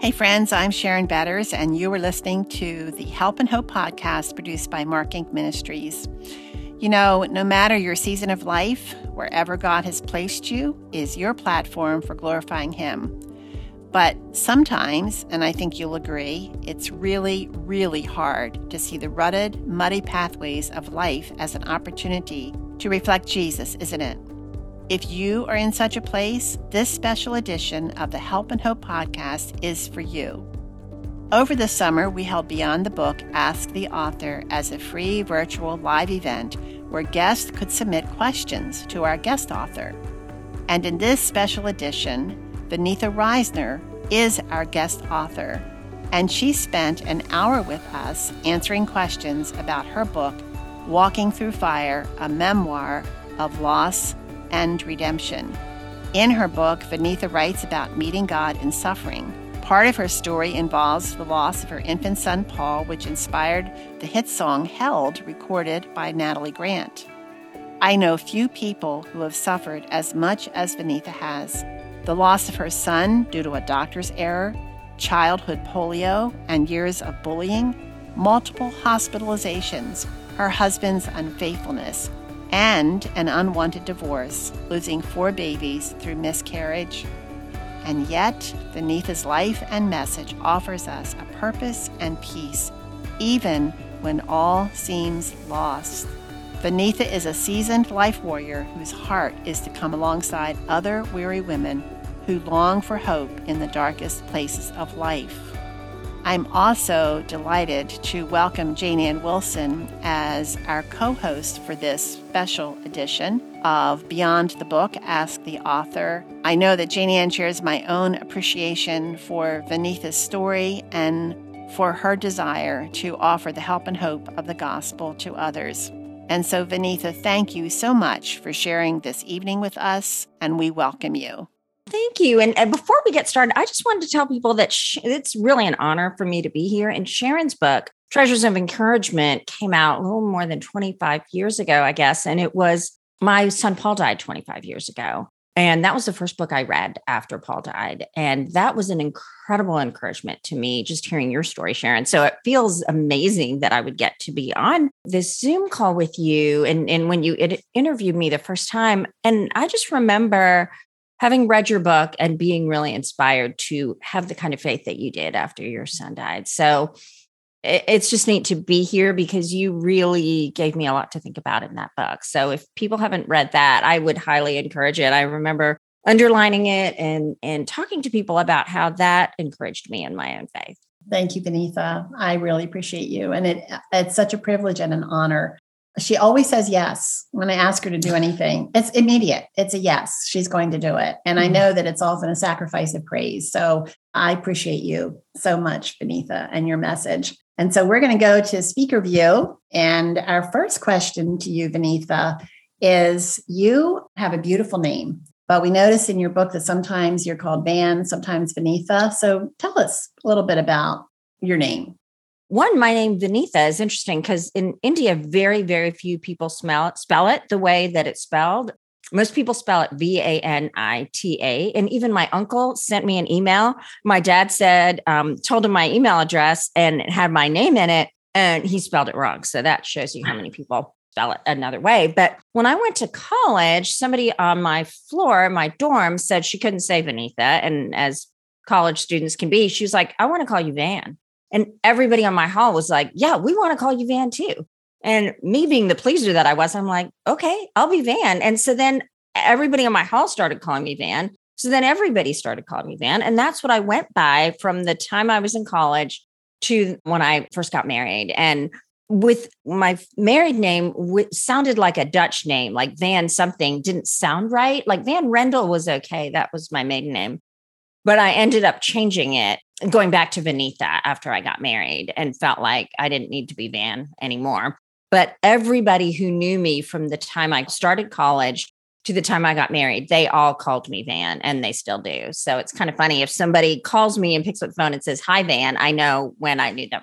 Hey, friends, I'm Sharon Betters, and you are listening to the Help and Hope podcast produced by Mark Inc. Ministries. You know, no matter your season of life, wherever God has placed you is your platform for glorifying Him. But sometimes, and I think you'll agree, it's really, really hard to see the rutted, muddy pathways of life as an opportunity to reflect Jesus, isn't it? If you are in such a place, this special edition of the Help and Hope podcast is for you. Over the summer, we held Beyond the Book Ask the Author as a free virtual live event where guests could submit questions to our guest author. And in this special edition, Vaneetha Risner is our guest author, and she spent an hour with us answering questions about her book, Walking Through Fire, a memoir of loss and redemption. In her book, Vaneetha writes about meeting God in suffering. Part of her story involves the loss of her infant son Paul, which inspired the hit song Held, recorded by Natalie Grant. I know few people who have suffered as much as Vaneetha has. The loss of her son due to a doctor's error, childhood polio, and years of bullying, multiple hospitalizations, her husband's unfaithfulness, and an unwanted divorce, losing four babies through miscarriage. And yet, Vaneetha's life and message offers us a purpose and peace, even when all seems lost. Vaneetha is a seasoned life warrior whose heart is to come alongside other weary women who long for hope in the darkest places of life. I'm also delighted to welcome Jane Ann Wilson as our co host for this special edition of Beyond the Book Ask the Author. I know that Jane Ann shares my own appreciation for Vaneetha's story and for her desire to offer the help and hope of the gospel to others. And so, Vaneetha, thank you so much for sharing this evening with us, and we welcome you. Thank you. And, and, before we get started, I just wanted to tell people that sh- it's really an honor for me to be here. And Sharon's book, Treasures of Encouragement, came out a little more than 25 years ago, I guess. And it was my son Paul died 25 years ago. And that was the first book I read after Paul died. And that was an incredible encouragement to me, just hearing your story, Sharon. So it feels amazing that I would get to be on this Zoom call with you. And, and when you interviewed me the first time, and I just remember having read your book and being really inspired to have the kind of faith that you did after your son died. So it's just neat to be here because you really gave me a lot to think about in that book. So if people haven't read that, I would highly encourage it. I remember underlining it and and talking to people about how that encouraged me in my own faith. Thank you, Vaneetha. I really appreciate you. And it it's such a privilege and an honor she always says yes when I ask her to do anything. It's immediate. It's a yes. She's going to do it. And I mm-hmm. know that it's often a sacrifice of praise. So I appreciate you so much, Vaneetha, and your message. And so we're going to go to speaker view. And our first question to you, Vaneetha, is you have a beautiful name, but we notice in your book that sometimes you're called Van, sometimes Vaneetha. So tell us a little bit about your name one, my name Vaneetha is interesting because in India, very, very few people smell it, spell it the way that it's spelled. Most people spell it V A N I T A. And even my uncle sent me an email. My dad said, um, told him my email address and it had my name in it, and he spelled it wrong. So that shows you how many people spell it another way. But when I went to college, somebody on my floor, my dorm, said she couldn't say Vaneetha. And as college students can be, she was like, I want to call you Van. And everybody on my hall was like, Yeah, we want to call you Van too. And me being the pleaser that I was, I'm like, Okay, I'll be Van. And so then everybody on my hall started calling me Van. So then everybody started calling me Van. And that's what I went by from the time I was in college to when I first got married. And with my married name sounded like a Dutch name, like Van something didn't sound right. Like Van Rendall was okay. That was my maiden name. But I ended up changing it, going back to Vaneetha after I got married and felt like I didn't need to be Van anymore. But everybody who knew me from the time I started college to the time I got married, they all called me Van and they still do. So it's kind of funny if somebody calls me and picks up the phone and says, Hi, Van, I know when I knew them.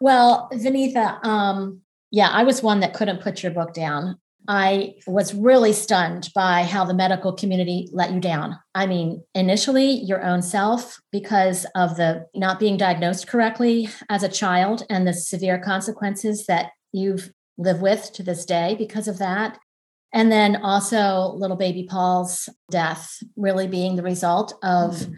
Well, Vaneetha, um, yeah, I was one that couldn't put your book down I was really stunned by how the medical community let you down. I mean, initially, your own self, because of the not being diagnosed correctly as a child and the severe consequences that you've lived with to this day because of that. And then also, little baby Paul's death really being the result of mm.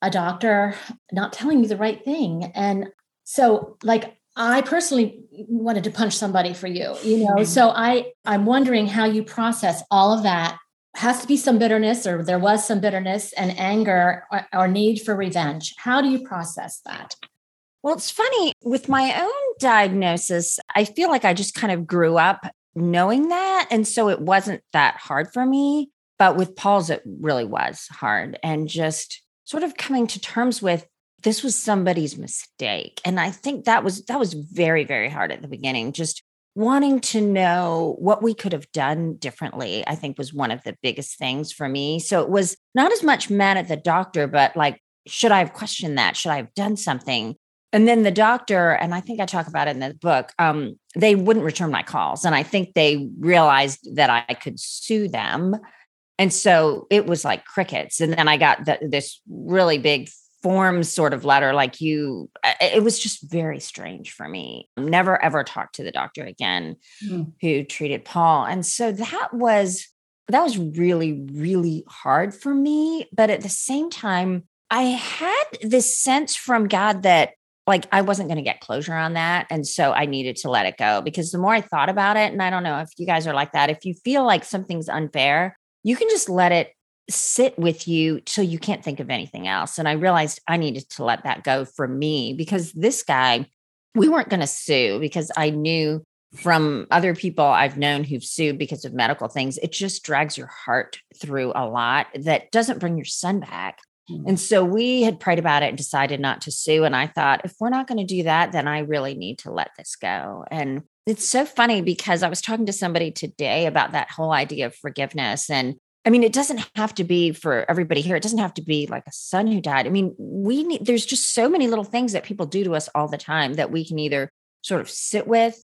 a doctor not telling you the right thing. And so, like, I personally wanted to punch somebody for you, you know. Mm-hmm. So I I'm wondering how you process all of that. Has to be some bitterness, or there was some bitterness and anger or, or need for revenge. How do you process that? Well, it's funny with my own diagnosis, I feel like I just kind of grew up knowing that. And so it wasn't that hard for me. But with Paul's, it really was hard. And just sort of coming to terms with this was somebody's mistake. And i think that was that was very very hard at the beginning. Just wanting to know what we could have done differently i think was one of the biggest things for me. So it was not as much mad at the doctor but like should i have questioned that? Should i have done something? And then the doctor and i think i talk about it in the book um, they wouldn't return my calls. And i think they realized that i could sue them. And so it was like crickets. And then i got the, this really big form sort of letter like you it was just very strange for me. Never ever talked to the doctor again mm. who treated paul. And so that was that was really really hard for me. But at the same time i had this sense from god that like i wasn't going to get closure on that. And so i needed to let it go because the more i thought about it and i don't know if you guys are like that if you feel like something's unfair you can just let it sit with you till you can't think of anything else. And I realized I needed to let that go for me because this guy, we weren't going to sue because I knew from other people I've known who've sued because of medical things, it just drags your heart through a lot that doesn't bring your son back. Mm-hmm. And so we had prayed about it and decided not to sue. And I thought, if we're not going to do that, then I really need to let this go. And it's so funny because I was talking to somebody today about that whole idea of forgiveness. And I mean, it doesn't have to be for everybody here. It doesn't have to be like a son who died. I mean, we need, there's just so many little things that people do to us all the time that we can either sort of sit with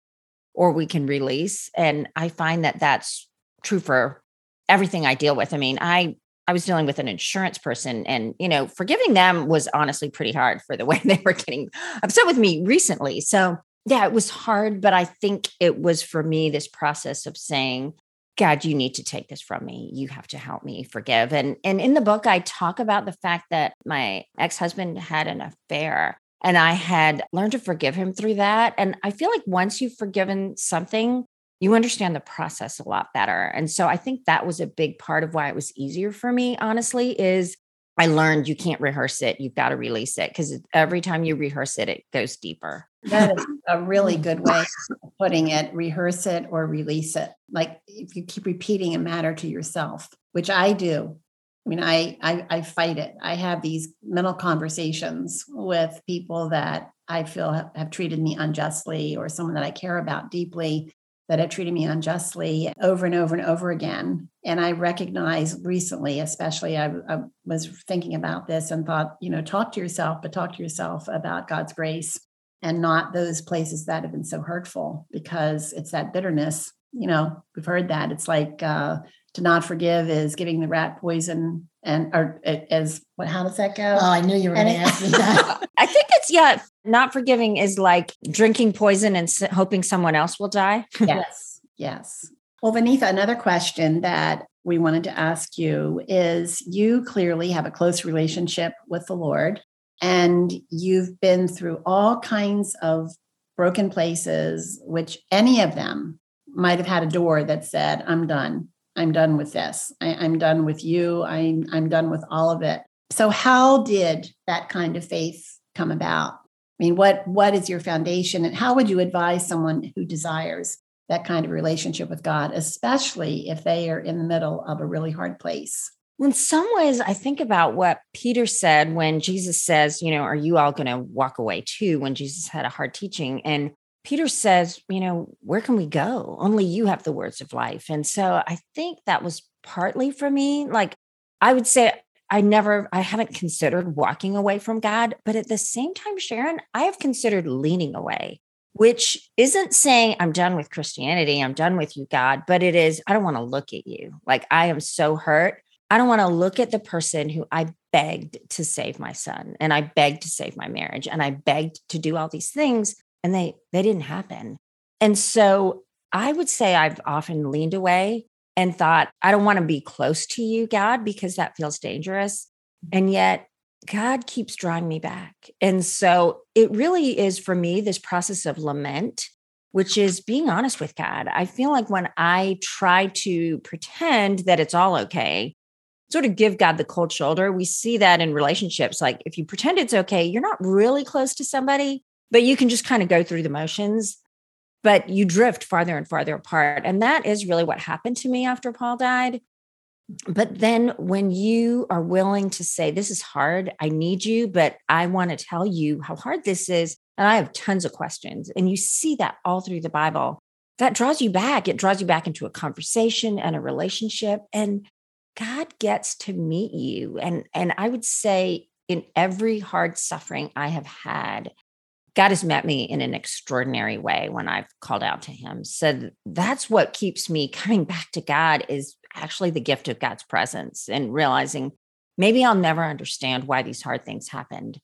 or we can release. And I find that that's true for everything I deal with. I mean, I, I was dealing with an insurance person and, you know, forgiving them was honestly pretty hard for the way they were getting upset with me recently. So, yeah, it was hard, but I think it was for me this process of saying, God, you need to take this from me. You have to help me forgive. And and in the book, I talk about the fact that my ex-husband had an affair and I had learned to forgive him through that. And I feel like once you've forgiven something, you understand the process a lot better. And so I think that was a big part of why it was easier for me, honestly, is I learned you can't rehearse it. You've got to release it because every time you rehearse it, it goes deeper. That is a really good way of putting it. Rehearse it or release it. Like if you keep repeating a matter to yourself, which I do. I mean, I, I, I fight it. I have these mental conversations with people that I feel have, have treated me unjustly, or someone that I care about deeply that have treated me unjustly over and over and over again. And I recognize recently, especially, I, I, was thinking about this and thought, you know, talk to yourself, but talk to yourself about God's grace and not those places that have been so hurtful because it's that bitterness. You know, we've heard that. It's like uh, to not forgive is giving the rat poison and or as what how does that go? Oh, I knew you were going to ask me that. I think it's yeah, not forgiving is like drinking poison and hoping someone else will die. yes. Yes. Well, Vaneetha, another question that we wanted to ask you is you clearly have a close relationship with the Lord and you've been through all kinds of broken places, which any of them might have had a door that said, I'm done. I'm done with this. I, am done with you. I'm, I'm done with all of it. So, how did that kind of faith come about? I mean, what, what is your foundation, and how would you advise someone who desires that kind of relationship with God, especially if they are in the middle of a really hard place? in some ways, I think about what Peter said when Jesus says, you know, are you all going to walk away too? When Jesus had a hard teaching. And Peter says, you know, where can we go? Only you have the words of life. And so I think that was partly for me. Like I would say, I never, I haven't considered walking away from God, but at the same time, Sharon, I have considered leaning away which isn't saying I'm done with Christianity, I'm done with you, God, but it is, I don't want to look at you. Like I am so hurt. I don't want to look at the person who I begged to save my son and I begged to save my marriage and I begged to do all these things and they they didn't happen. And so I would say I've often leaned away and thought, I don't want to be close to you, God, because that feels dangerous. And yet God keeps drawing me back. And so it really is for me this process of lament, which is being honest with God. I feel like when I try to pretend that it's all okay, sort of give God the cold shoulder, we see that in relationships. Like if you pretend it's okay, you're not really close to somebody, but you can just kind of go through the motions, but you drift farther and farther apart. And that is really what happened to me after Paul died but then when you are willing to say this is hard i need you but i want to tell you how hard this is and i have tons of questions and you see that all through the bible that draws you back it draws you back into a conversation and a relationship and god gets to meet you and and i would say in every hard suffering i have had God has met me in an extraordinary way when I've called out to him. So that's what keeps me coming back to God is actually the gift of God's presence and realizing maybe I'll never understand why these hard things happened,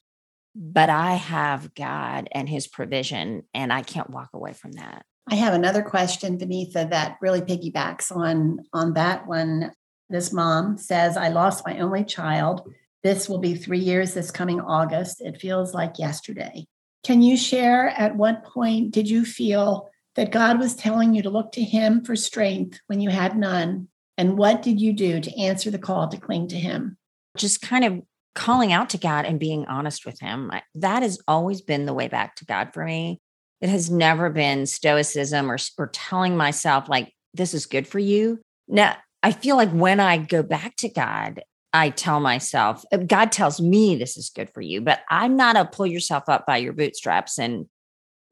but I have God and his provision and I can't walk away from that. I have another question, Vaneetha, that really piggybacks on on that one. This mom says, I lost my only child. This will be three years this coming August. It feels like yesterday. Can you share at what point did you feel that God was telling you to look to Him for strength when you had none? And what did you do to answer the call to cling to Him? Just kind of calling out to God and being honest with Him. That has always been the way back to God for me. It has never been stoicism or, or telling myself, like, this is good for you. Now, I feel like when I go back to God, I tell myself, uh, God tells me this is good for you, but I'm not a pull yourself up by your bootstraps and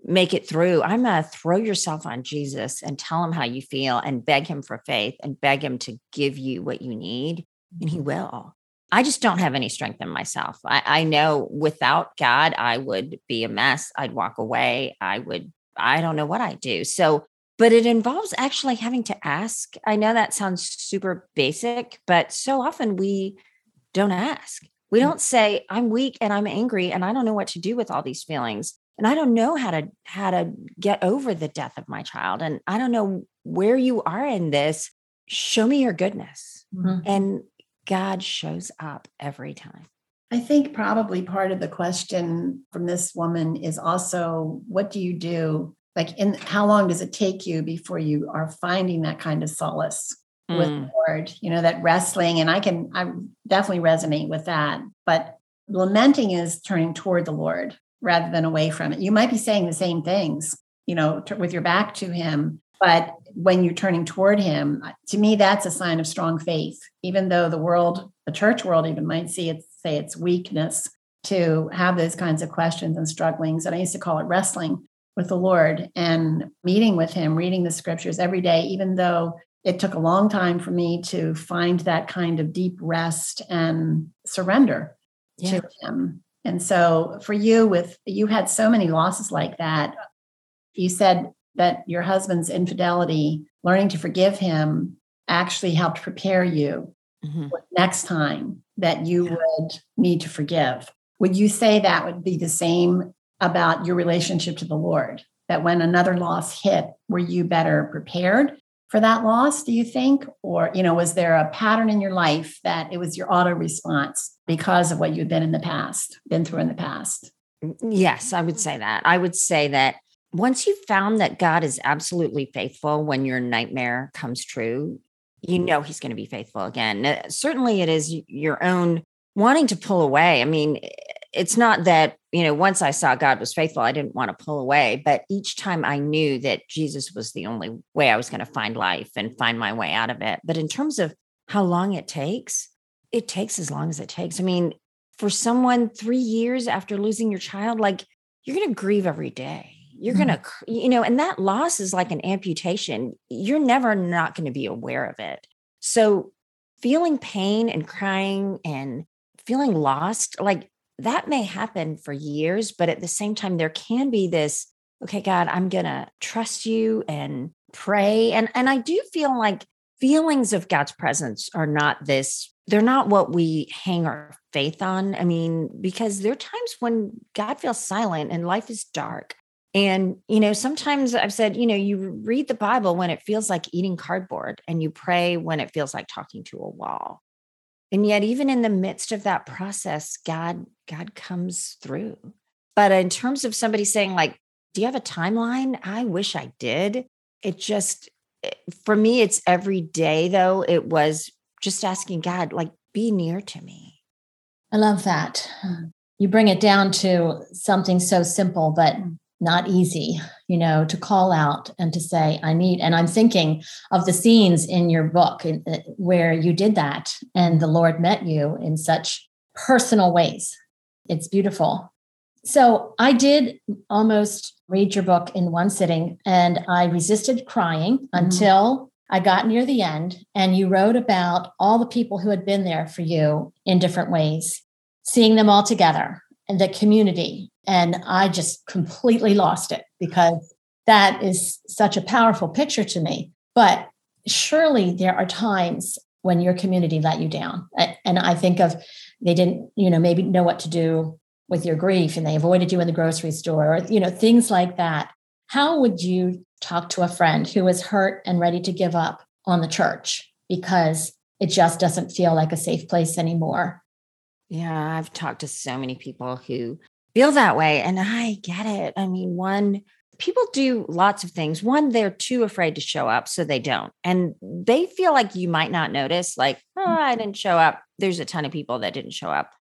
make it through. I'm a throw yourself on Jesus and tell him how you feel and beg him for faith and beg him to give you what you need, and he will. I just don't have any strength in myself. I, I know without God, I would be a mess. I'd walk away. I would, I don't know what I'd do. So but it involves actually having to ask. I know that sounds super basic, but so often we don't ask. We mm. don't say, I'm weak and I'm angry and I don't know what to do with all these feelings. And I don't know how to how to get over the death of my child. And I don't know where you are in this. Show me your goodness. Mm-hmm. And God shows up every time. I think probably part of the question from this woman is also what do you do like in how long does it take you before you are finding that kind of solace mm. with the Lord, you know, that wrestling. And I can, I definitely resonate with that. But lamenting is turning toward the Lord rather than away from it. You might be saying the same things, you know, t- with your back to Him. But when you're turning toward Him, uh, to me, that's a sign of strong faith, even though the world, the church world, even might see it, say it's weakness to have those kinds of questions and strugglings. And I used to call it wrestling with the Lord and meeting with Him, reading the scriptures every day, even though it took a long time for me to find that kind of deep rest and surrender yeah. to Him. And so for you, with you had so many losses like that, you said that your husband's infidelity, learning to forgive him, actually helped prepare you mm-hmm. next time that you yeah. would need to forgive. Would you say that would be the same about your relationship to the Lord? That when another loss hit, were you better prepared for that loss, do you think? Or, you know, was there a pattern in your life that it was your auto response because of what you'd been in the past, been through in the past? Mm, yes, I would say that. I would say that once you found that God is absolutely faithful when your nightmare comes true, you know he's going to be faithful again. Certainly, it is your own wanting to pull away. I mean, it's not that you know once i saw god was faithful i didn't want to pull away but each time i knew that jesus was the only way i was going to find life and find my way out of it. But in terms of how long it takes it takes as long as it takes. I mean for someone 3 years after losing your child like you're going to grieve every day. You're mm-hmm. going to you know and that loss is like an amputation. You're never not going to be aware of it. So feeling pain and crying and feeling lost like that may happen for years, but at the same time, there can be this okay, God, I'm going to trust you and pray. And, and I do feel like feelings of God's presence are not this, they're not what we hang our faith on. I mean, because there are times when God feels silent and life is dark. And, you know, sometimes I've said, you know, you read the Bible when it feels like eating cardboard and you pray when it feels like talking to a wall. And yet, even in the midst of that process, God, God comes through. But in terms of somebody saying, like, do you have a timeline? I wish I did. It just, eh, for me, it's every day, though. It was just asking God, like, be near to me. I love that. You bring it down to something so simple, but not easy, you know, to call out and to say, I need. And I'm thinking of the scenes in your book uh, where you did that and the Lord met you in such personal ways. It's beautiful. So I did almost read your book in one sitting and I resisted crying mm-hmm. until I got near the end. And you wrote about all the people who had been there for you in different ways, seeing them all together and the community. And I just completely lost it because that is such a powerful picture to me. But surely there are times when your community let you down. And I think of they didn't, you know, maybe know what to do with your grief and they avoided you in the grocery store or you know things like that how would you talk to a friend who is hurt and ready to give up on the church because it just doesn't feel like a safe place anymore yeah i've talked to so many people who feel that way and i get it i mean one people do lots of things one they're too afraid to show up so they don't and they feel like you might not notice like oh mm. i didn't show up there's a ton of people that didn't show up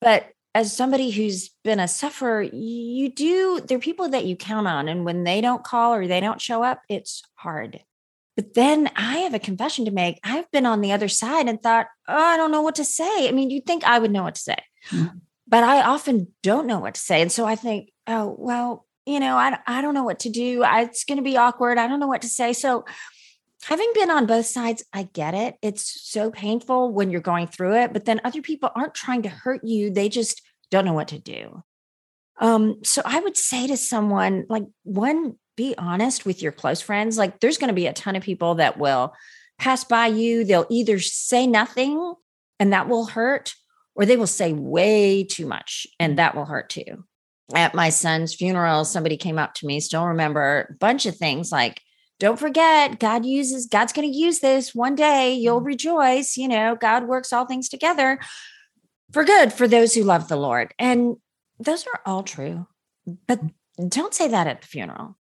but as somebody who's been a sufferer, you do, there are people that you count on. And when they don't call or they don't show up, it's hard. But then I have a confession to make. I've been on the other side and thought, oh, I don't know what to say. I mean, you'd think I would know what to say, mm-hmm. but I often don't know what to say. And so I think, oh, well, you know, I, I don't know what to do. I, it's going to be awkward. I don't know what to say. So having been on both sides, I get it. It's so painful when you're going through it, but then other people aren't trying to hurt you. They just don't know what to do. Um, so I would say to someone, like, one, be honest with your close friends. Like, there's going to be a ton of people that will pass by you. They'll either say nothing and that will hurt, or they will say way too much and that will hurt too. At my son's funeral, somebody came up to me, still remember a bunch of things like, don't forget, God uses, God's going to use this one day. You'll mm-hmm. rejoice. You know, God works all things together for good for those who love the Lord. And those are all true. But don't say that at the funeral.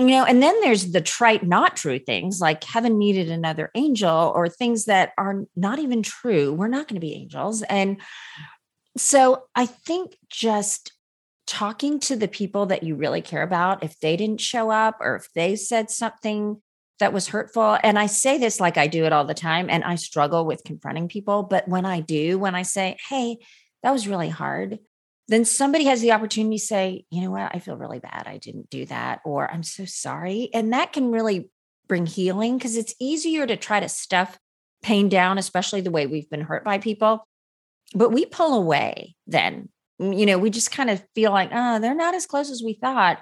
You know, and then there's the trite, not true things like heaven needed another angel or things that are not even true. We're not going to be angels. And so I think just talking to the people that you really care about, if they didn't show up or if they said something that was hurtful. And I say this like I do it all the time, and I struggle with confronting people. But when I do, when I say, hey, that was really hard, then somebody has the opportunity to say, you know what, I feel really bad. I didn't do that, or I'm so sorry. And that can really bring healing because it's easier to try to stuff pain down, especially the way we've been hurt by people. But we pull away then. Mm, you know, we just kind of feel like, oh, they're not as close as we thought.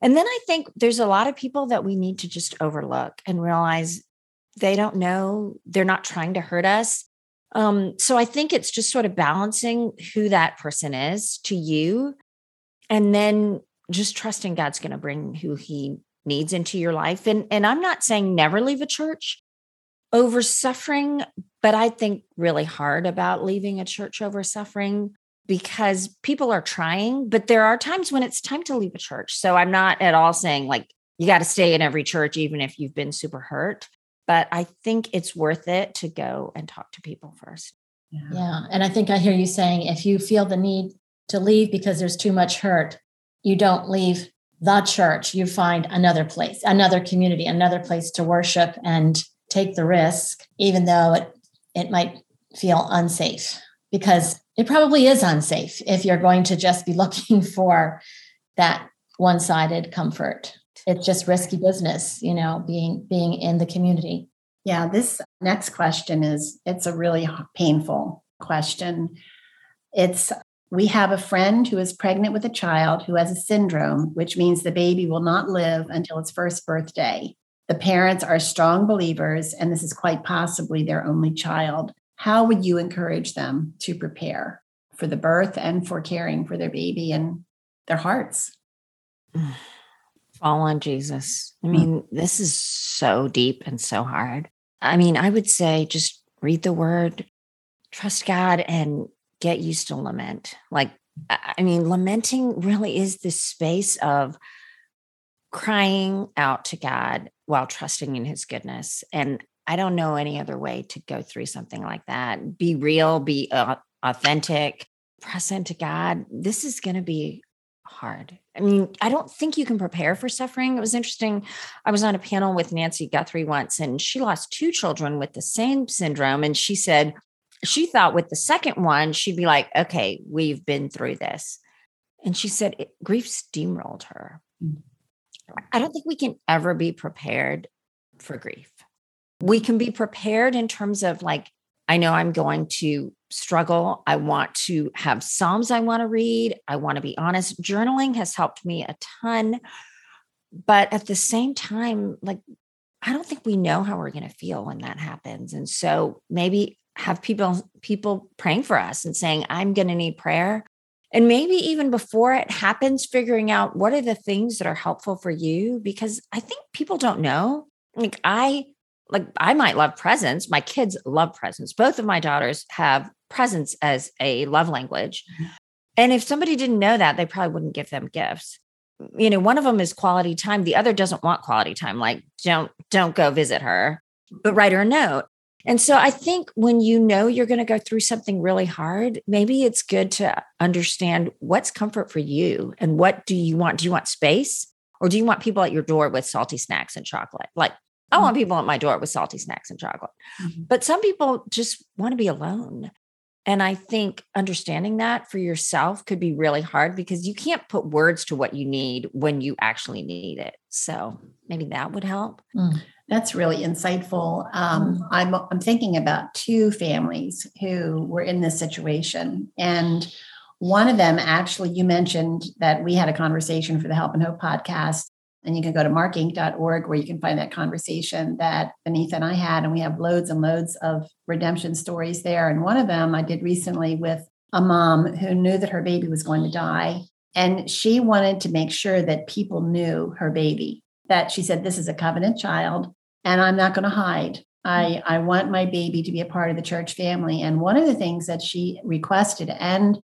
And then I think there's a lot of people that we need to just overlook and realize they don't know, they're not trying to hurt us. Um, so I think it's just sort of balancing who that person is to you and then just trusting God's going to bring who he needs into your life. And, and I'm not saying never leave a church over suffering, but I think really hard about leaving a church over suffering because people are trying, but there are times when it's time to leave a church. So I'm not at all saying like you got to stay in every church, even if you've been super hurt. But I think it's worth it to go and talk to people first. Yeah. yeah. And I think I hear you saying if you feel the need to leave because there's too much hurt, you don't leave the church. You find another place, another community, another place to worship and take the risk, even though it, it might feel unsafe because it probably is unsafe if you're going to just be looking for that one-sided comfort it's just risky business you know being being in the community yeah this next question is it's a really painful question it's We have a friend who is pregnant with a child who has a syndrome, which means the baby will not live until its first birthday. The parents are strong believers, and this is quite possibly their only child. How would you encourage them to prepare for the birth and for caring for their baby and their hearts? Fall on Jesus. I mean, this is so deep and so hard. I mean, I would say just read the word, trust God, and get used to lament. Like, I mean, lamenting really is this space of crying out to God while trusting in his goodness. And I don't know any other way to go through something like that. Be real, be uh, authentic, press into God. This is going to be hard. I mean, I don't think you can prepare for suffering. It was interesting. I was on a panel with Nancy Guthrie once, and she lost two children with the same syndrome. And she said she thought with the second one, she'd be like, okay, we've been through this. And she said it, grief steamrolled her. Mm. I don't think we can ever be prepared for grief. We can be prepared in terms of like, I know I'm going to struggle. I want to have Psalms I want to read. I want to be honest. Journaling has helped me a ton. But at the same time, like, I don't think we know how we're going to feel when that happens. And so maybe have people people praying for us and saying, I'm going to need prayer. And maybe even before it happens, figuring out what are the things that are helpful for you, because I think people don't know. Like, I like I might love presents. My kids love presents. Both of my daughters have presents as a love language. Mm-hmm. And if somebody didn't know that, they probably wouldn't give them gifts. You know, one of them is quality time. The other doesn't want quality time. Like, don't don't go visit her, but write her a note. And so I think when you know you're going to go through something really hard, maybe it's good to understand what's comfort for you and what do you want? Do you want space or do you want people at your door with salty snacks and chocolate? Like, I want mm-hmm. people at my door with salty snacks and chocolate. Mm-hmm. But some people just want to be alone. And I think understanding that for yourself could be really hard because you can't put words to what you need when you actually need it. So maybe that would help. Mm. That's really insightful. Um, mm. I'm, I'm thinking about two families who were in this situation. And one of them, actually, you mentioned that we had a conversation for the Help and Hope podcast. And you can go to markinc.org where you can find that conversation that Vaneetha and I had. And we have loads and loads of redemption stories there. And one of them I did recently with a mom who knew that her baby was going to die. And she wanted to make sure that people knew her baby, that she said, This is a covenant child and I'm not going to hide. I, I want my baby to be a part of the church family. And one of the things that she requested, and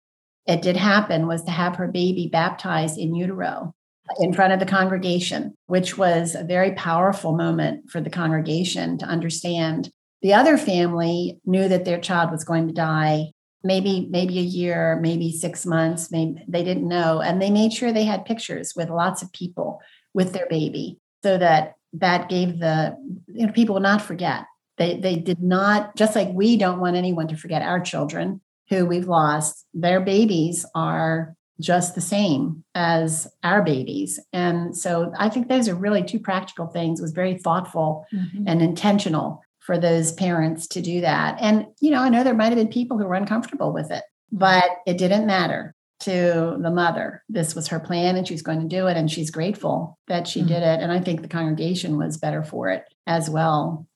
it did happen, was to have her baby baptized in utero in front of the congregation, which was a very powerful moment for the congregation to understand. The other family knew that their child was going to die maybe maybe a year maybe six months maybe they didn't know. And they made sure they had pictures with lots of people with their baby so that that gave the you know people not forget. They they did not just like we don't want anyone to forget our children who we've lost. Their babies are just the same as our babies and so i think those are really two practical things it was very thoughtful mm-hmm. and intentional for those parents to do that and you know i know there might have been people who were uncomfortable with it but it didn't matter to the mother. This was her plan and she's going to do it. And she's grateful that she mm-hmm. did it. And I think the congregation was better for it as well.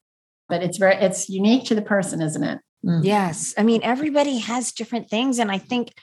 But it's very, it's unique to the person, isn't it? Mm-hmm. Yes. I mean, everybody has different things. And I think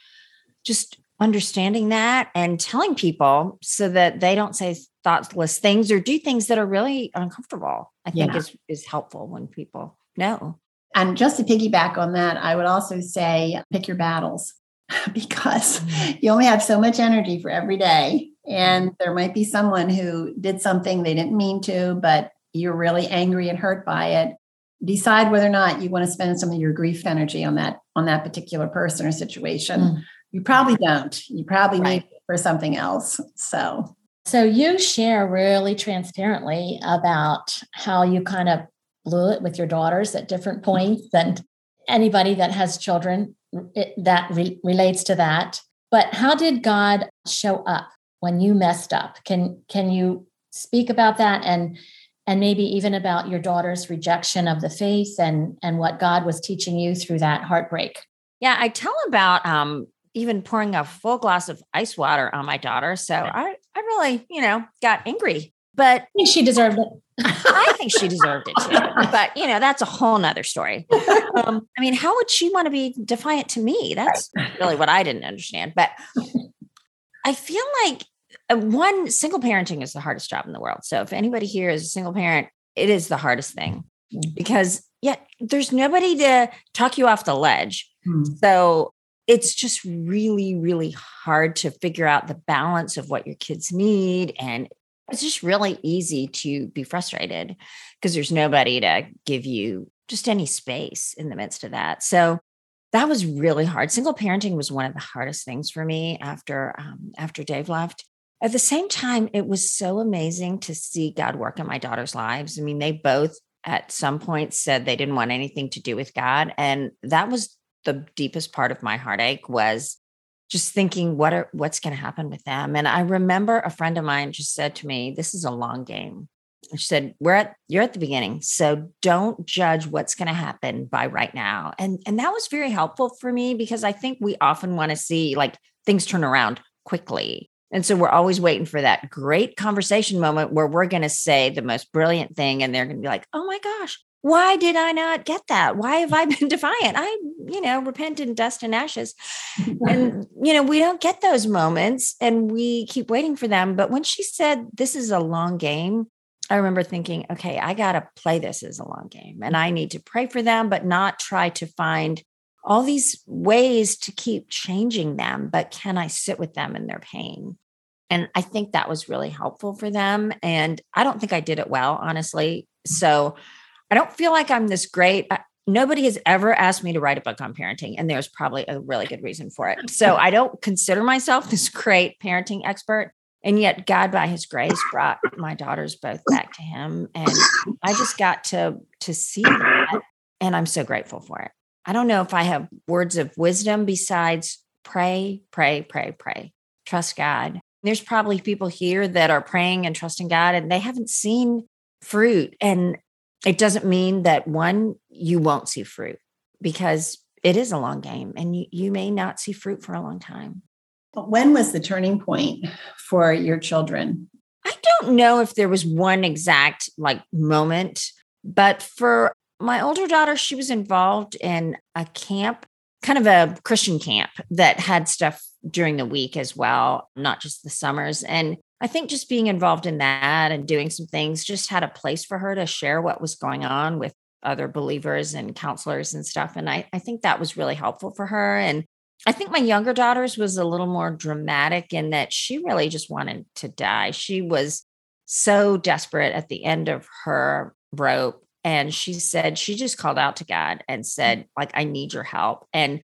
just understanding that and telling people so that they don't say thoughtless things or do things that are really uncomfortable, I think yeah. is, is helpful when people know. And just to piggyback on that, I would also say pick your battles. because mm-hmm. you only have so much energy for every day. And there might be someone who did something they didn't mean to, but you're really angry and hurt by it. Decide whether or not you want to spend some of your grief energy on that on that particular person or situation. Mm. You probably don't. You probably right. need it for something else. So so you share really transparently about how you kind of blew it with your daughters at different points and anybody that has children it, that re- relates to that. But how did God show up when you messed up? Can can you speak about that and and maybe even about your daughter's rejection of the faith and and what God was teaching you through that heartbreak? Yeah, I tell about um even pouring a full glass of ice water on my daughter. So I, I really, you know, got angry. But I think she deserved it. I think she deserved it too. But you know, that's a whole nother story. Um, I mean, how would she want to be defiant to me? That's really what I didn't understand. But I feel like uh, one single parenting is the hardest job in the world. So if anybody here is a single parent, it is the hardest thing mm. because yeah, there's nobody to talk you off the ledge. Hmm. So it's just really, really hard to figure out the balance of what your kids need. And it's just really easy to be frustrated because there's nobody to give you just any space in the midst of that. So that was really hard. Single parenting was one of the hardest things for me after um, after Dave left. At the same time, it was so amazing to see God work in my daughter's lives. I mean, they both at some point said they didn't want anything to do with God, and that was the deepest part of my heartache was just thinking what are what's going to happen with them? And i remember a friend of mine just said to me this is a long game. She said we're at you're at the beginning so don't judge what's going to happen by right now. And and that was very helpful for me because i think we often want to see like things turn around quickly. And so we're always waiting for that great conversation moment where we're going to say the most brilliant thing and they're going to be like oh my gosh why did I not get that? Why have I been defiant? I, you know, repent in dust and ashes. and, you know, we don't get those moments and we keep waiting for them. But when she said, this is a long game, I remember thinking, okay, I got to play this as a long game and I need to pray for them, but not try to find all these ways to keep changing them. But can I sit with them in their pain? And I think that was really helpful for them. And I don't think I did it well, honestly. So, I don't feel like I'm this great. nobody has ever asked me to write a book on parenting, and there's probably a really good reason for it. So I don't consider myself this great parenting expert. And yet, God, by His grace, brought my daughters both back to Him, and I just got to to see that, and I'm so grateful for it. I don't know if I have words of wisdom besides pray, pray, pray, pray, trust God. There's probably people here that are praying and trusting God, and they haven't seen fruit. And it doesn't mean that one, you won't see fruit because it is a long game and you, you may not see fruit for a long time. But when was the turning point for your children? I don't know if there was one exact like moment, but for my older daughter, she was involved in a camp, kind of a Christian camp that had stuff during the week as well, not just the summers. And I think just being involved in that and doing some things just had a place for her to share what was going on with other believers and counselors and stuff. And I, I think that was really helpful for her. And I think my younger daughter's was a little more dramatic in that she really just wanted to die. She was so desperate at the end of her rope. And she said, she just called out to God and mm. said, like, I need your help. And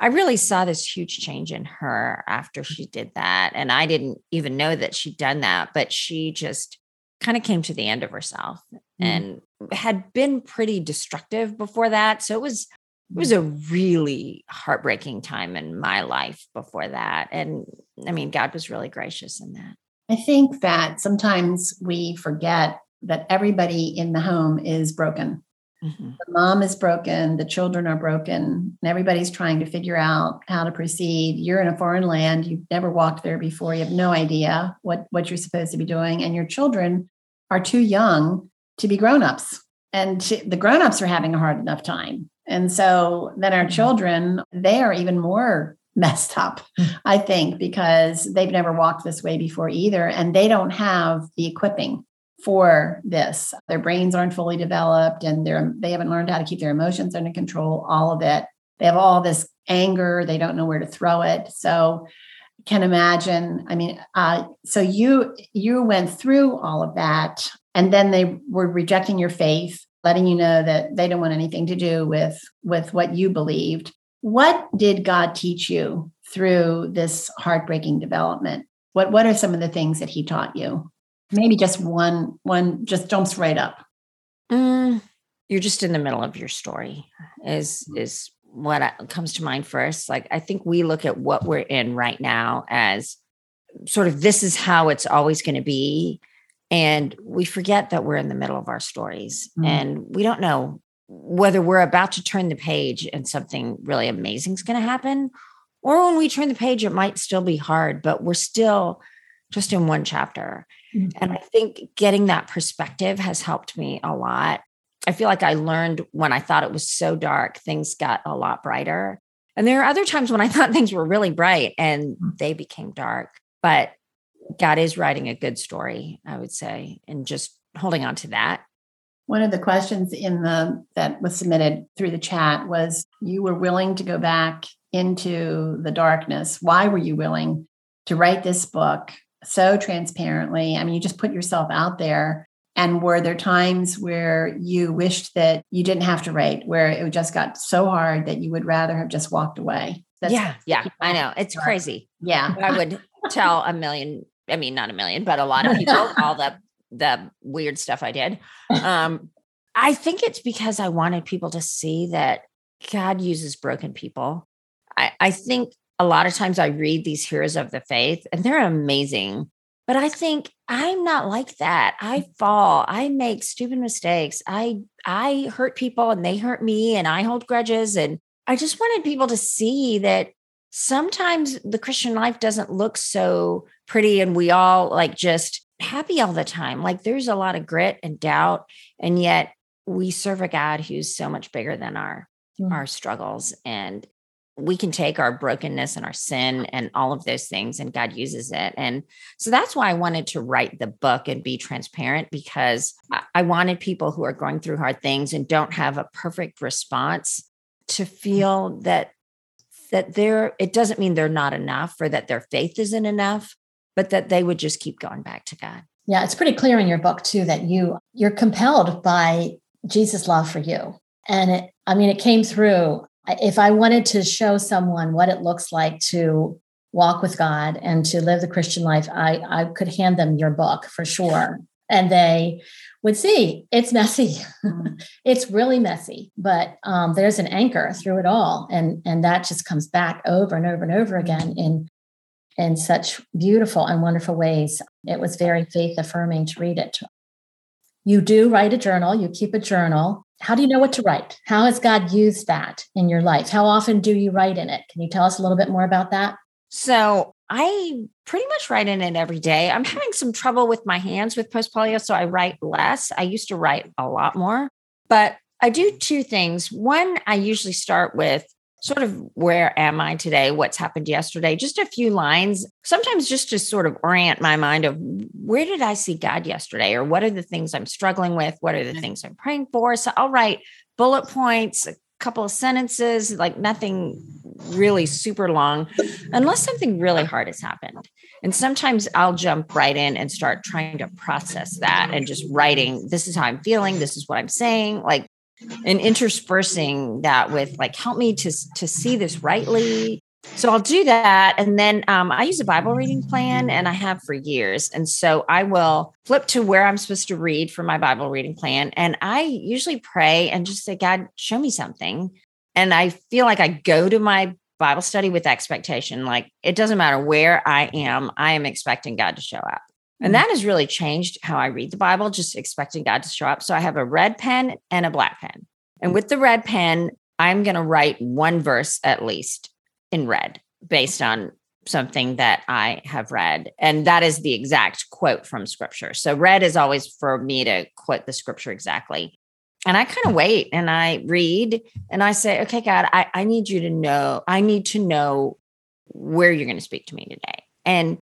I really saw this huge change in her after mm. she did that. And I didn't even know that she'd done that, but she just kind of came to the end of herself mm. and had been pretty destructive before that. So it was it was a really heartbreaking time in my life before that. And I mean, God was really gracious in that. I think that sometimes we forget that everybody in the home is broken. Mm-hmm. The mom is broken, the children are broken, and everybody's trying to figure out how to proceed. You're in a foreign land, you've never walked there before, you have no idea what, what you're supposed to be doing, and your children are too young to be grown-ups. And the grown-ups are having a hard enough time. And so then our mm-hmm. children, they are even more messed up, mm. I think, because they've never walked this way before either. And they don't have the equipping for this. Their brains aren't fully developed and they're they haven't learned how to keep their emotions under control, all of it. They have all this anger, they don't know where to throw it. So can imagine, I mean, uh, so you you went through all of that and then they were rejecting your faith, letting you know that they don't want anything to do with with what you believed. What did God teach you through this heartbreaking development? What what are some of the things that he taught you? Maybe just one one just jumps right up mm, you're just in the middle of your story is is what comes to mind first like i think we look at what we're in right now as sort of this is how it's always going to be and we forget that we're in the middle of our stories mm. and we don't know whether we're about to turn the page and something really amazing is going to happen Or when we turn the page, it might still be hard, but we're still just in one chapter. Mm-hmm. And I think getting that perspective has helped me a lot. I feel like I learned when I thought it was so dark, things got a lot brighter. And there are other times when I thought things were really bright and mm. they became dark. But God is writing a good story, I would say, and just holding on to that. One of the questions in the that was submitted through the chat was you were willing to go back into the darkness. Why were you willing to write this book so transparently? I mean, you just put yourself out there. And were there times where you wished that you didn't have to write, where it just got so hard that you would rather have just walked away? That's yeah, yeah, I know. It's crazy. Yeah. I would tell a million, I mean, not a million, but a lot of people all the the weird stuff I did. Um, I think it's because I wanted people to see that God uses broken people. I, I think a lot of times I read these heroes of the faith and they're amazing. But I think I'm not like that. I fall. I make stupid mistakes. I I hurt people and they hurt me and I hold grudges and I just wanted people to see that sometimes the Christian life doesn't look so pretty and we all like just happy all the time. Like there's a lot of grit and doubt and yet we serve a God who's so much bigger than our mm. our struggles and we can take our brokenness and our sin and all of those things and God uses it. And so that's why I wanted to write the book and be transparent because I wanted people who are going through hard things and don't have a perfect response to feel that that they're it doesn't mean they're not enough or that their faith isn't enough, but that they would just keep going back to God. Yeah, it's pretty clear in your book too that you you're compelled by Jesus' love for you. And it I mean it came through if I wanted to show someone what it looks like to walk with God and to live the Christian life, I, I could hand them your book for sure. And they would see it's messy. Mm-hmm. it's really messy, but um, there's an anchor through it all. And, and that just comes back over and over and over again in, in such beautiful and wonderful ways. It was very faith affirming to read it. You do write a journal, you keep a journal how do you know what to write? How has God used that in your life? How often do you write in it? Can you tell us a little bit more about that? So I pretty much write in it every day. I'm having some trouble with my hands with post polio, so I write less. I used to write a lot more, but I do two things. One, I usually start with sort of where am I today? What's happened yesterday? Just a few lines, sometimes just to sort of orient my mind of where did I see God yesterday? Or what are the things I'm struggling with? What are the mm-hmm. things I'm praying for? So I'll write bullet points, a couple of sentences, like nothing really super long, unless something really hard has happened. And sometimes I'll jump right in and start trying to process that and just writing, this is how I'm feeling, this is what I'm saying. Like and interspersing that with like help me to to see this rightly. So i'll do that and then um, i use a bible reading plan and i have for years and so i will flip to where i'm supposed to read for my bible reading plan and i usually pray and just say god show me something. And i feel like i go to my bible study with expectation like it doesn't matter where i am i am expecting god to show up and that has really changed how I read the Bible, just expecting God to show up. So I have a red pen and a black pen. And with the red pen, I'm going to write one verse at least in red based on something that I have read. And that is the exact quote from scripture. So red is always for me to quote the scripture exactly. And I kind of wait and I read and I say, okay, God, I, I need you to know, I need to know where you're going to speak to me today. And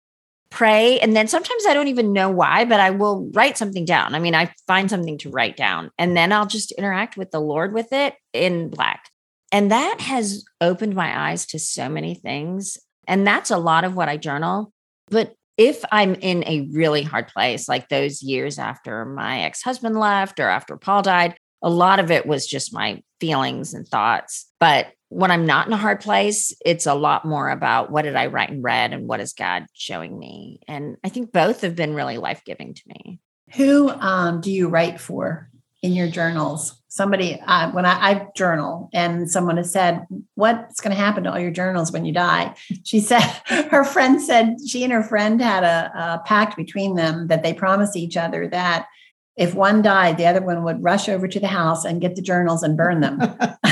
pray and then sometimes i don't even know why but i will write something down. I mean i find something to write down and then i'll just interact with the lord with it in black. And that has opened my eyes to so many things and that's a lot of what i journal. But if i'm in a really hard place like those years after my ex-husband left or after paul died a lot of it was just my feelings and thoughts. But when I'm not in a hard place, it's a lot more about what did I write and read and what is God showing me. And I think both have been really life giving to me. Who um, do you write for in your journals? Somebody, uh, when I, I, journal and someone has said, What's going to happen to all your journals when you die? She said, Her friend said she and her friend had a, a pact between them that they promised each other that if one died, the other one would rush over to the house and get the journals and burn them.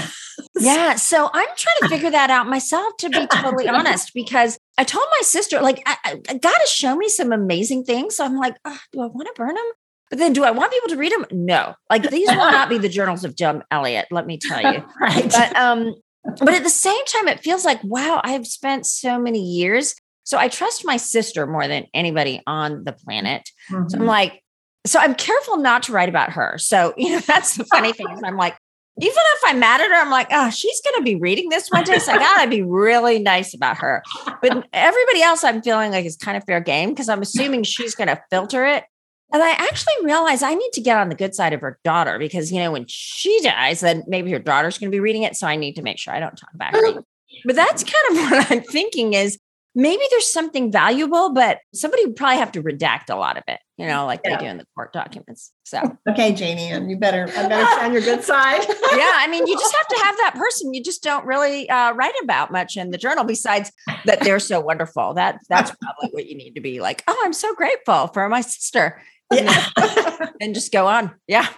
Yeah. So I'm trying to figure that out myself, to be totally honest, because I told my sister, like, I, I got to show me some amazing things. So I'm like, oh, do I want to burn them? But then do I want people to read them? No. Like these will not be the journals of Jim Elliot, let me tell you. right. But um, but at the same time, it feels like, wow, I've spent so many years. So I trust my sister more than anybody on the planet. Mm-hmm. So I'm like, so I'm careful not to write about her. So, you know, that's the funny thing I'm like, even if I'm mad at her, I'm like, oh, she's going to be reading this one day. So I got to be really nice about her. But everybody else I'm feeling like is kind of fair game because I'm assuming she's going to filter it. And I actually realized I need to get on the good side of her daughter because, you know, when she dies, then maybe her daughter's going to be reading it. So I need to make sure I don't talk about her. But that's kind of what I'm thinking is maybe there's something valuable, but somebody would probably have to redact a lot of it, you know, like yeah. they do in the court documents. So okay, Janie, and you better I better stay on your good side. yeah, I mean, you just have to have that person. You just don't really uh, write about much in the journal besides that they're so wonderful. That that's probably what you need to be like. Oh, I'm so grateful for my sister. Yeah. and just go on. Yeah.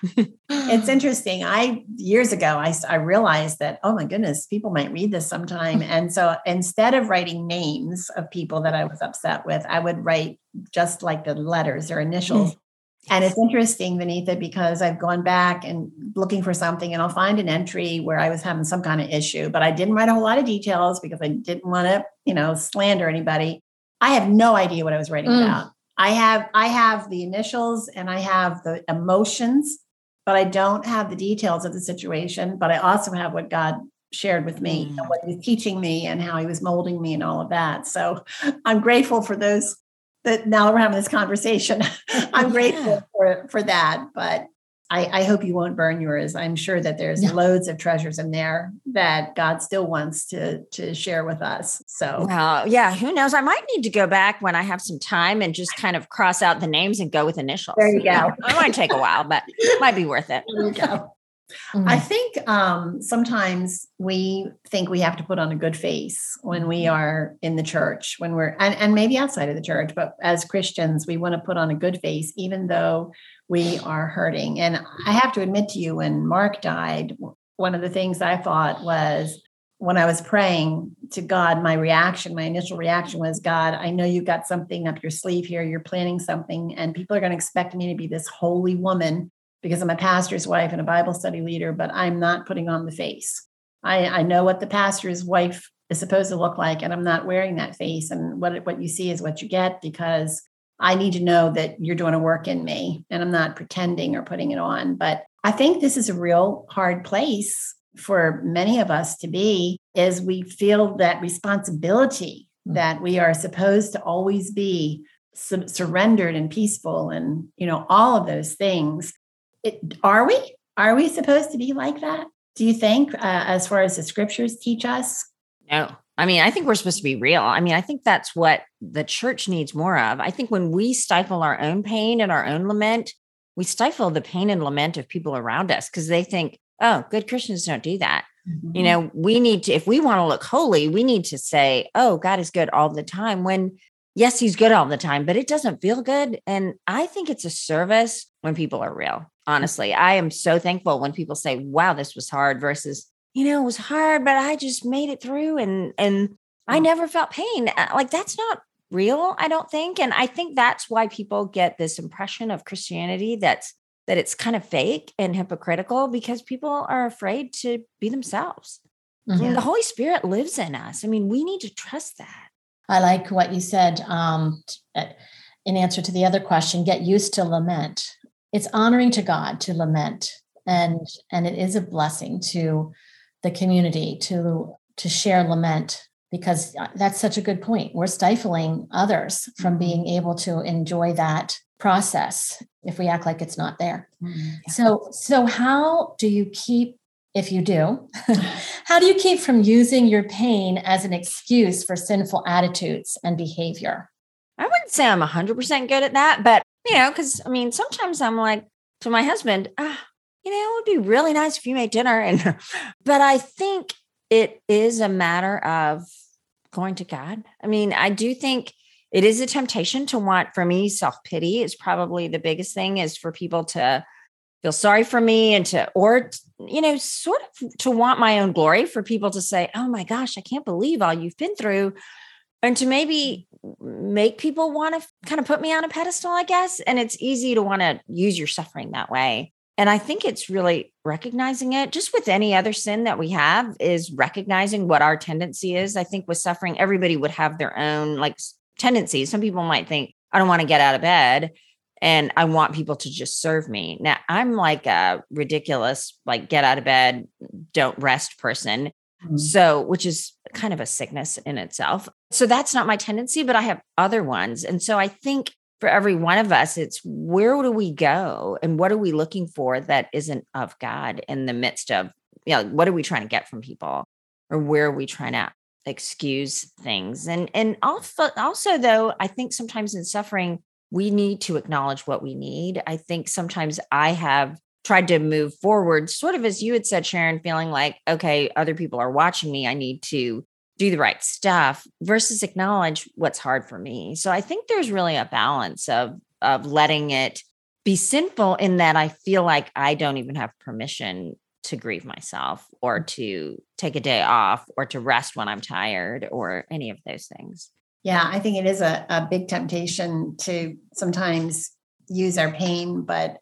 it's interesting. I years ago I I realized that oh my goodness, people might read this sometime and so instead of writing names of people that I was upset with, I would write just like the letters or initials. Mm. And it's interesting, Vaneetha, because I've gone back and looking for something and I'll find an entry where I was having some kind of issue, but I didn't write a whole lot of details because I didn't want to, you know, slander anybody. I have no idea what I was writing mm. about. I have I have the initials and I have the emotions, but I don't have the details of the situation. But I also have what God shared with me mm. and what he was teaching me and how he was molding me and all of that. So I'm grateful for those that now we're having this conversation. I'm grateful yeah. for for that. But I, I, hope you won't burn yours. I'm sure that there's no. loads of treasures in there that God still wants to to share with us. So, well, yeah, who knows? I might need to go back when I have some time and just kind of cross out the names and go with initials. There you go. it might take a while, but it might be worth it. There you go. Mm-hmm. I think um, sometimes we think we have to put on a good face when we mm-hmm. are in the church, when we're, and, and maybe outside of the church, but as Christians, we want to put on a good face, even though we are hurting. And I have to admit to you, when Mark died, one of the things I thought was when I was praying to God, my reaction, my initial reaction was, God, I know you've got something up your sleeve here. You're planning something, and people are going to expect me to be this holy woman because I'm a pastor's wife and a Bible study leader, but I'm not putting on the face. I, I know what the pastor's wife is supposed to look like, and I'm not wearing that face. And what, what you see is what you get because I need to know that you're doing a work in me and I'm not pretending or putting it on. But I think this is a real hard place for many of us to be is we feel that responsibility mm-hmm. that we are supposed to always be su- surrendered and peaceful and you know all of those things it, are we are we supposed to be like that do you think uh, as far as the scriptures teach us no I mean, I think we're supposed to be real. I mean, I think that's what the church needs more of. I think when we stifle our own pain and our own lament, we stifle the pain and lament of people around us because they think, oh, good Christians don't do that. Mm-hmm. You know, we need to, if we want to look holy, we need to say, oh, God is good all the time. When, yes, he's good all the time, but it doesn't feel good. And I think it's a service when people are real. Honestly, I am so thankful when people say, wow, this was hard versus, you know, it was hard, but I just made it through and and I never felt pain. Uh, like that's not real, I don't think. And I think that's why people get this impression of Christianity that's that it's kind of fake and hypocritical because people are afraid to be themselves. Mm-hmm. the Holy Spirit lives in us. I mean, we need to trust that. I like what you said um, uh, in answer to the other question get used to lament. It's honoring to God to lament. And and it is a blessing to the community to to share lament because uh, that's such a good point. We're stifling others from mm-hmm. being able to enjoy that process if we act like it's not there. Mm-hmm. So so how do you keep if you do, how do you keep from using your pain as an excuse for sinful attitudes and behavior? I wouldn't say I'm 100% good at that, but you know, cuz I mean, sometimes I'm like to my husband, ah, you know, it would be really nice if you made dinner. And, but I think it is a matter of going to God. I mean, I do think it is a temptation to want, for me, self pity is probably the biggest thing is for people to feel sorry for me and to, or you know, sort of to want my own glory for people to say, oh my gosh, I can't believe all you've been through. And to maybe make people want to kind of put me on a pedestal, I guess. And it's easy to want to use your suffering that way. And I think it's really recognizing it, just with any other sin that we have, is recognizing what our tendency is. I think with suffering, everybody would have their own like tendencies. Some people might think, I don't want to get out of bed and I want people to just serve me. Now, I'm like a ridiculous, like get out of bed, don't rest person. Mm-hmm. So, which is kind of a sickness in itself. So, that's not my tendency, but I have other ones. And so, I think for every one of us, it's where do we go and what are we looking for that isn't of God in the midst of, you know, what are we trying to get from people or where are we trying to excuse things? And, and also, also though, I think sometimes in suffering, we need to acknowledge what we need. I think sometimes I have tried to move forward, sort of as you had said, Sharon, feeling like, okay, other people are watching me. I need to do the right stuff versus acknowledge what's hard for me. So I think there's really a balance of of letting it be sinful in that I feel like I don't even have permission to grieve myself or mm. to take a day off or to rest when I'm tired or any of those things. Yeah, I think it is a, a big temptation to sometimes use our pain, but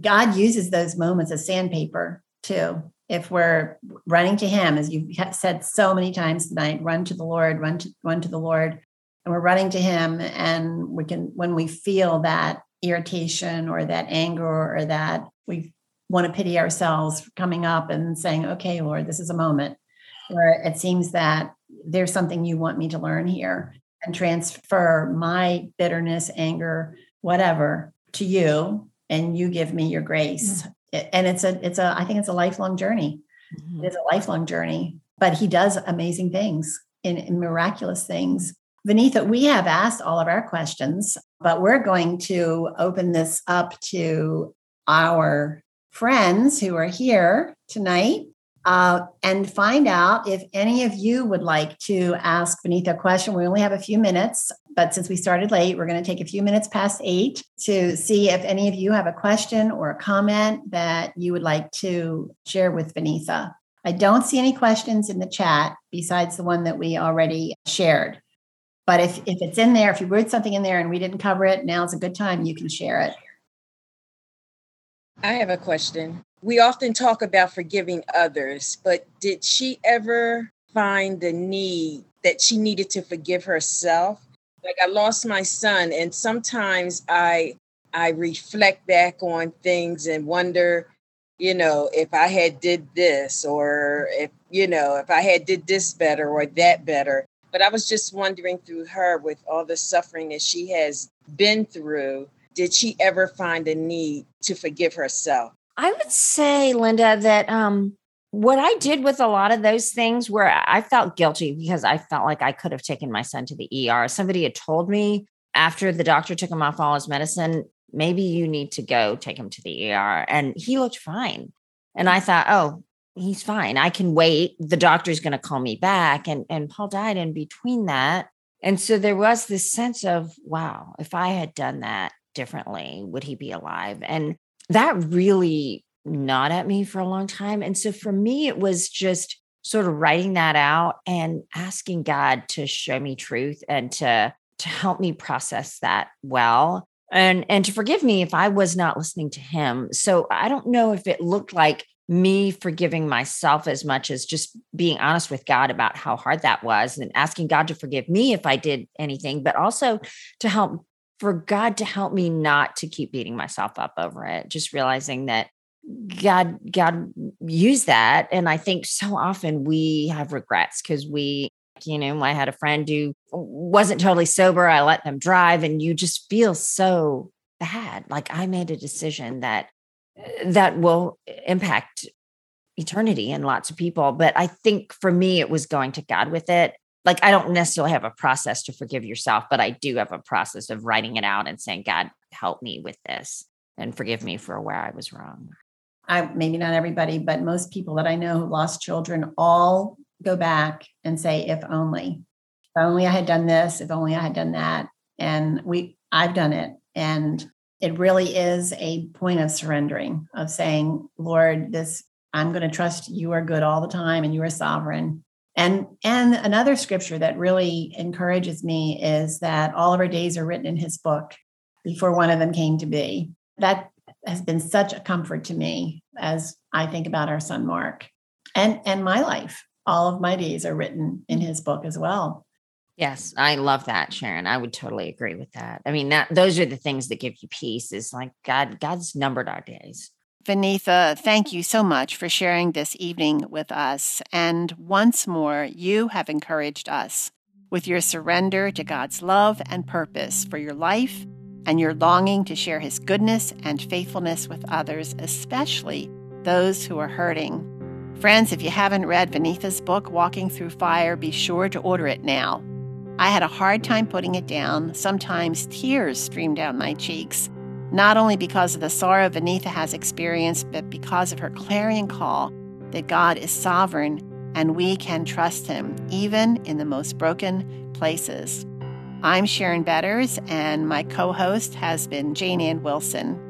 God uses those moments as sandpaper too. If we're running to Him, as you've said so many times tonight, run to the Lord, run to run to the Lord, and we're running to Him, and we can when we feel that irritation or that anger or that we want to pity ourselves coming up and saying, "Okay, Lord, this is a moment where it seems that there's something you want me to learn here." and transfer my bitterness, anger, whatever to you and you give me your grace. Mm-hmm. And it's a it's a I think it's a lifelong journey. Mm-hmm. It's a lifelong journey, but he does amazing things in, in miraculous things. Vaneetha, we have asked all of our questions, but we're going to open this up to our friends who are here tonight uh, and find out if any of you would like to ask Vaneetha a question. We only have a few minutes, but since we started late, we're going to take a few minutes past eight to see if any of you have a question or a comment that you would like to share with Vaneetha. I don't see any questions in the chat besides the one that we already shared. But if, if it's in there, if you wrote something in there and we didn't cover it, now's a good time. You can share it. I have a question we often talk about forgiving others, but did she ever find the need that she needed to forgive herself? Like I lost my son and sometimes I I reflect back on things and wonder, you know, if I had did this or if you know, if I had did this better or that better. But I was just wondering through her with all the suffering that she has been through, did she ever find a need to forgive herself? I would say, Linda, that um, what I did with a lot of those things where I felt guilty because I felt like I could have taken my son to the ER. Somebody had told me after the doctor took him off all his medicine, maybe you need to go take him to the ER. And he looked fine. And I thought, oh, he's fine. I can wait. The doctor's going to call me back. And, and Paul died in between that. And so there was this sense of, wow, if I had done that differently, would he be alive? And that really gnawed at me for a long time. And so for me, it was just sort of writing that out and asking God to show me truth and to to help me process that well and and to forgive me if I was not listening to him. So I don't know if it looked like me forgiving myself as much as just being honest with God about how hard that was and asking God to forgive me if I did anything, but also to help for God to help me not to keep beating myself up over it, just realizing that God, God used that. And I think so often we have regrets because we, you know, I had a friend who wasn't totally sober. I let them drive, and you just feel so bad. Like I made a decision that that will impact eternity and lots of people. But I think for me, it was going to God with it like I don't necessarily have a process to forgive yourself, but I do have a process of writing it out and saying, God, help me with this and forgive me for where I was wrong. I maybe not everybody, but most people that I know who lost children all go back and say, if only, if only I had done this, if only I had done that. And we I've done it. And it really is a point of surrendering, of saying, Lord, this I'm going to trust you are good all the time and you are sovereign. And and another scripture that really encourages me is that all of our days are written in his book before one of them came to be. That has been such a comfort to me as I think about our son Mark and and my life. All of my days are written in his book as well. Yes, I love that, Sharon. I would totally agree with that. I mean, that those are the things that give you peace. Is like God, God's numbered our days. Vaneetha, thank you so much for sharing this evening with us. And once more, you have encouraged us with your surrender to God's love and purpose for your life and your longing to share His goodness and faithfulness with others, especially those who are hurting. Friends, if you haven't read Vaneetha's book, Walking Through Fire, be sure to order it now. I had a hard time putting it down. Sometimes tears streamed down my cheeks not only because of the sorrow Vaneetha has experienced, but because of her clarion call that God is sovereign and we can trust Him, even in the most broken places. I'm Sharon Betters, and my co host has been Jane Ann Wilson.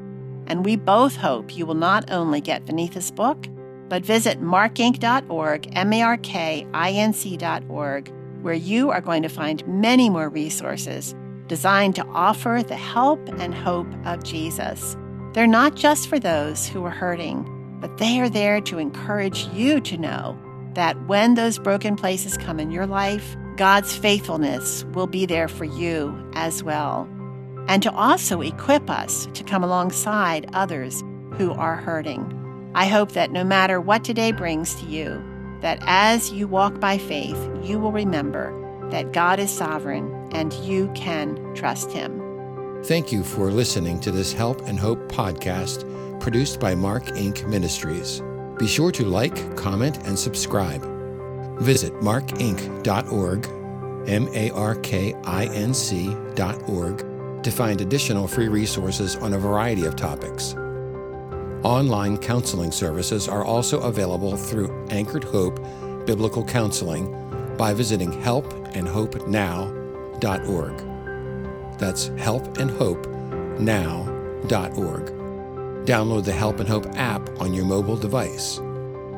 And we both hope you will not only get Vaneetha's book, but visit markinc.org, M A R K I N C.org, where you are going to find many more resources designed to offer the help and hope of Jesus. They're not just for those who are hurting, but they are there to encourage you to know that when those broken places come in your life, God's faithfulness will be there for you as well. And to also equip us to come alongside others who are hurting. I hope that no matter what today brings to you, that as you walk by faith, you will remember that God is sovereign and you can trust Him. Thank you for listening to this Help and Hope podcast produced by Mark Inc. Ministries. Be sure to like, comment, and subscribe. Visit markinc.org, M A R K I N C.org, to find additional free resources on a variety of topics. Online counseling services are also available through Anchored Hope Biblical Counseling by visiting helpandhopenow.org. That's helpandhopenow.org. Download the Help and Hope app on your mobile device.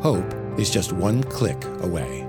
Hope is just one click away.